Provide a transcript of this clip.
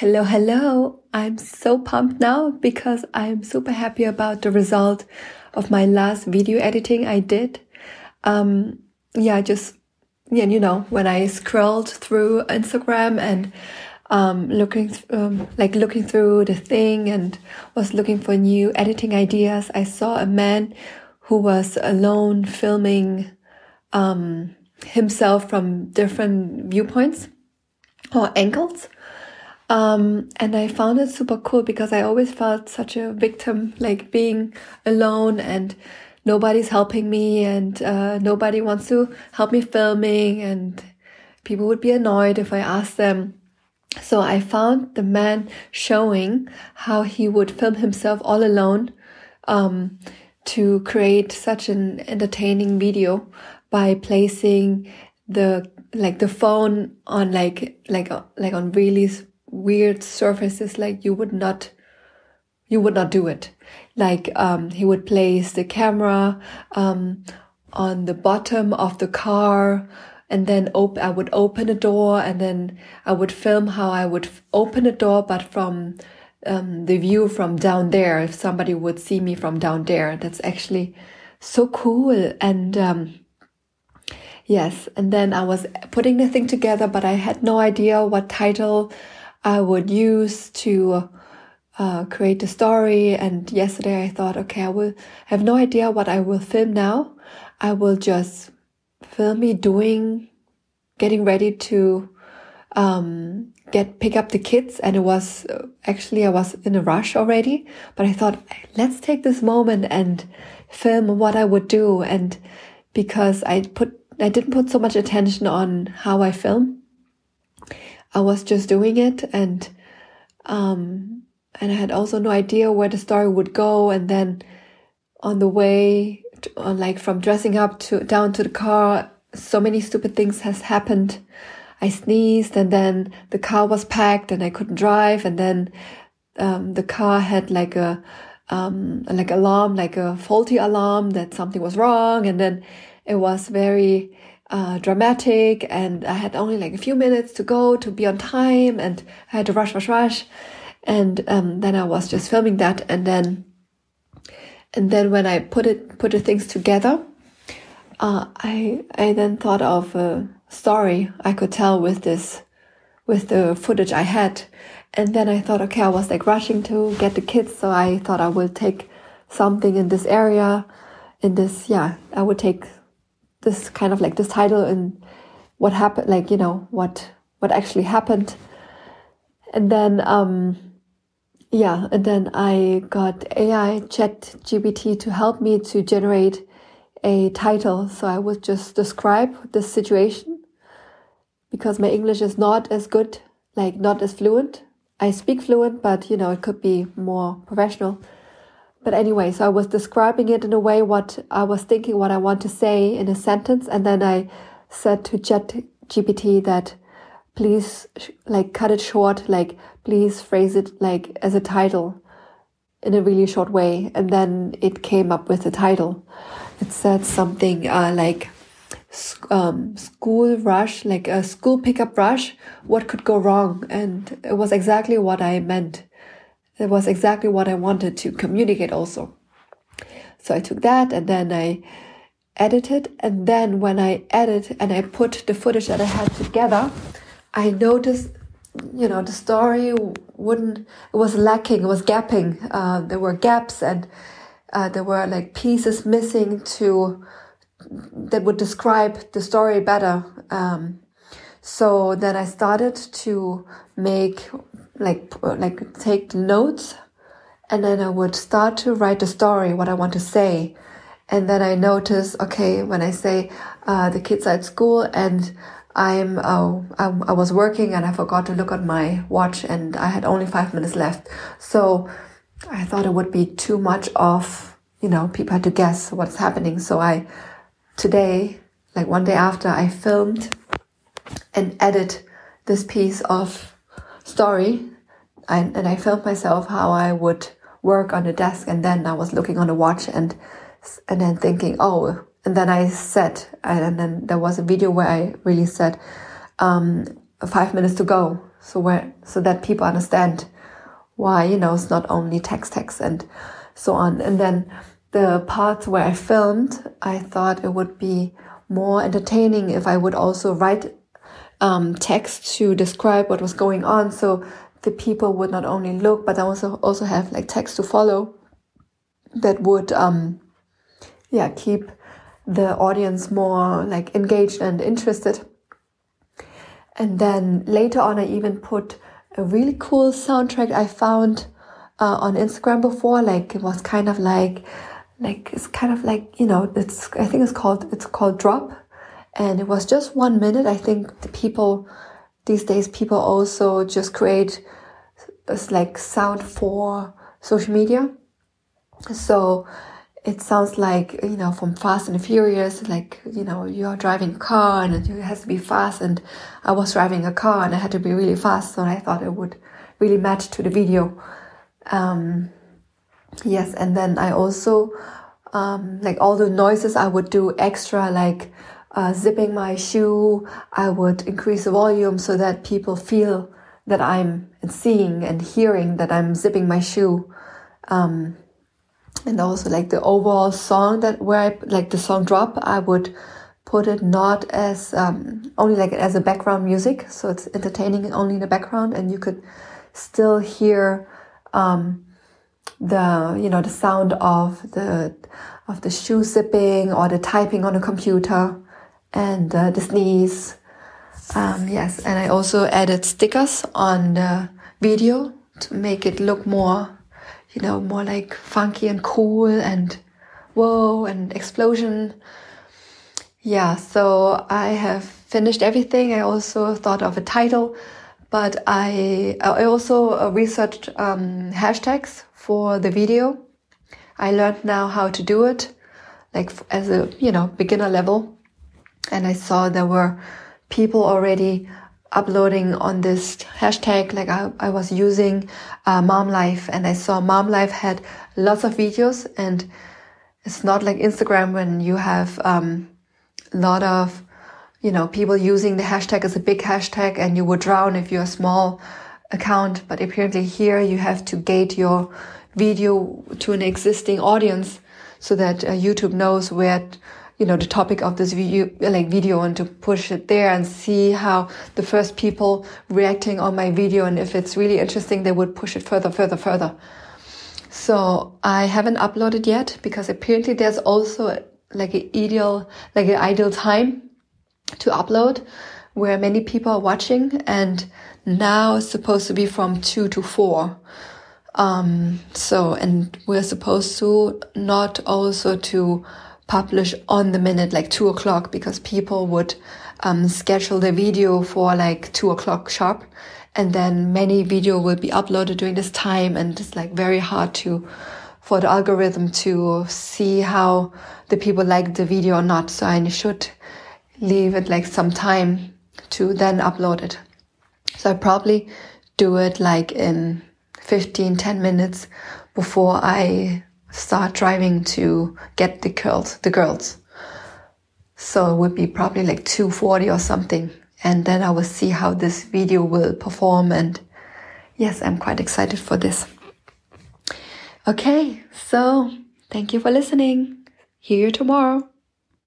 Hello, hello. I'm so pumped now because I'm super happy about the result of my last video editing I did. Um, yeah, just, yeah, you know, when I scrolled through Instagram and um, looking, um, like looking through the thing and was looking for new editing ideas, I saw a man who was alone filming, um, himself from different viewpoints or angles. Um, and I found it super cool because I always felt such a victim, like being alone and nobody's helping me and uh, nobody wants to help me filming and people would be annoyed if I asked them. So I found the man showing how he would film himself all alone um, to create such an entertaining video by placing the like the phone on like like like on really weird surfaces like you would not you would not do it. Like um, he would place the camera um, on the bottom of the car and then op- I would open a door and then I would film how I would open a door but from um, the view from down there if somebody would see me from down there. That's actually so cool and um, yes and then I was putting the thing together but I had no idea what title I would use to uh, create a story. And yesterday I thought, okay, I will have no idea what I will film now. I will just film me doing, getting ready to um, get pick up the kids. And it was actually I was in a rush already, but I thought let's take this moment and film what I would do. And because I put I didn't put so much attention on how I film I was just doing it and, um, and I had also no idea where the story would go. And then on the way, to, on like from dressing up to down to the car, so many stupid things has happened. I sneezed and then the car was packed and I couldn't drive. And then, um, the car had like a, um, like alarm, like a faulty alarm that something was wrong. And then it was very, uh, dramatic and I had only like a few minutes to go to be on time and I had to rush, rush, rush. And, um, then I was just filming that. And then, and then when I put it, put the things together, uh, I, I then thought of a story I could tell with this, with the footage I had. And then I thought, okay, I was like rushing to get the kids. So I thought I will take something in this area in this, yeah, I would take this kind of like this title and what happened, like, you know, what, what actually happened. And then, um, yeah, and then I got AI chat GPT to help me to generate a title. So I would just describe the situation because my English is not as good, like not as fluent. I speak fluent, but you know, it could be more professional. But anyway, so I was describing it in a way what I was thinking, what I want to say in a sentence. And then I said to Chat GPT that please like cut it short, like please phrase it like as a title in a really short way. And then it came up with a title. It said something uh, like um, school rush, like a school pickup rush. What could go wrong? And it was exactly what I meant. It was exactly what I wanted to communicate also. So I took that and then I edited. And then when I edit and I put the footage that I had together, I noticed, you know, the story wouldn't, it was lacking, it was gapping. Uh, there were gaps and uh, there were like pieces missing to, that would describe the story better. Um, so then I started to make like like take notes and then I would start to write the story, what I want to say. And then I notice, okay, when I say uh, the kids are at school and I'm, uh, I, I was working and I forgot to look at my watch and I had only five minutes left. So I thought it would be too much of, you know, people had to guess what's happening. So I, today, like one day after, I filmed and edit this piece of story and, and I filmed myself how I would work on the desk and then I was looking on the watch and and then thinking oh and then I said and then there was a video where I really said um, five minutes to go so where so that people understand why you know it's not only text text and so on. And then the parts where i filmed i thought it would be more entertaining if i would also write um, text to describe what was going on. So the people would not only look but also also have like text to follow that would um yeah keep the audience more like engaged and interested. And then later on i even put a really cool soundtrack i found uh, on instagram before. Like it was kind of like like it's kind of like you know it's i think it's called it's called drop and it was just one minute i think the people these days people also just create like sound for social media so it sounds like you know from Fast and Furious, like you know you are driving a car and it has to be fast. And I was driving a car and I had to be really fast, so I thought it would really match to the video. Um, yes, and then I also um, like all the noises I would do extra, like uh, zipping my shoe. I would increase the volume so that people feel that I'm seeing and hearing that I'm zipping my shoe. Um, and also like the overall song that where I like the song drop, I would put it not as um, only like as a background music, so it's entertaining only in the background, and you could still hear um, the you know the sound of the of the shoe zipping or the typing on a computer and uh, the sneeze. Um, yes, and I also added stickers on the video to make it look more you know, more like funky and cool and whoa and explosion. Yeah, so I have finished everything. I also thought of a title, but I, I also uh, researched um, hashtags for the video. I learned now how to do it, like as a, you know, beginner level. And I saw there were people already uploading on this hashtag like I, I was using uh, mom life. And i saw mom life had lots of videos. And it's not like instagram when you have um, a lot of you know people using the hashtag as a big hashtag and you would drown if you're a small account. But apparently here you have to gate your video to an existing audience so that uh, youtube knows where you know the topic of this video like video and to push it there and see how the first people reacting on my video and if it's really interesting they would push it further further further. So i haven't uploaded yet because apparently there's also like an ideal like an ideal time to upload where many people are watching and now it's supposed to be from 2 to 4 um so and we're supposed to not also to publish on the minute, like two o'clock, because people would um, schedule the video for like two o'clock sharp. And then many video will be uploaded during this time. And it's like very hard to, for the algorithm to see how the people like the video or not. So I should leave it like some time to then upload it. So I probably do it like in 15, 10 minutes before I start driving to get the girls, the girls. So it would be probably like 240 or something. And then I will see how this video will perform. And yes, I'm quite excited for this. Okay. So thank you for listening. Hear you tomorrow.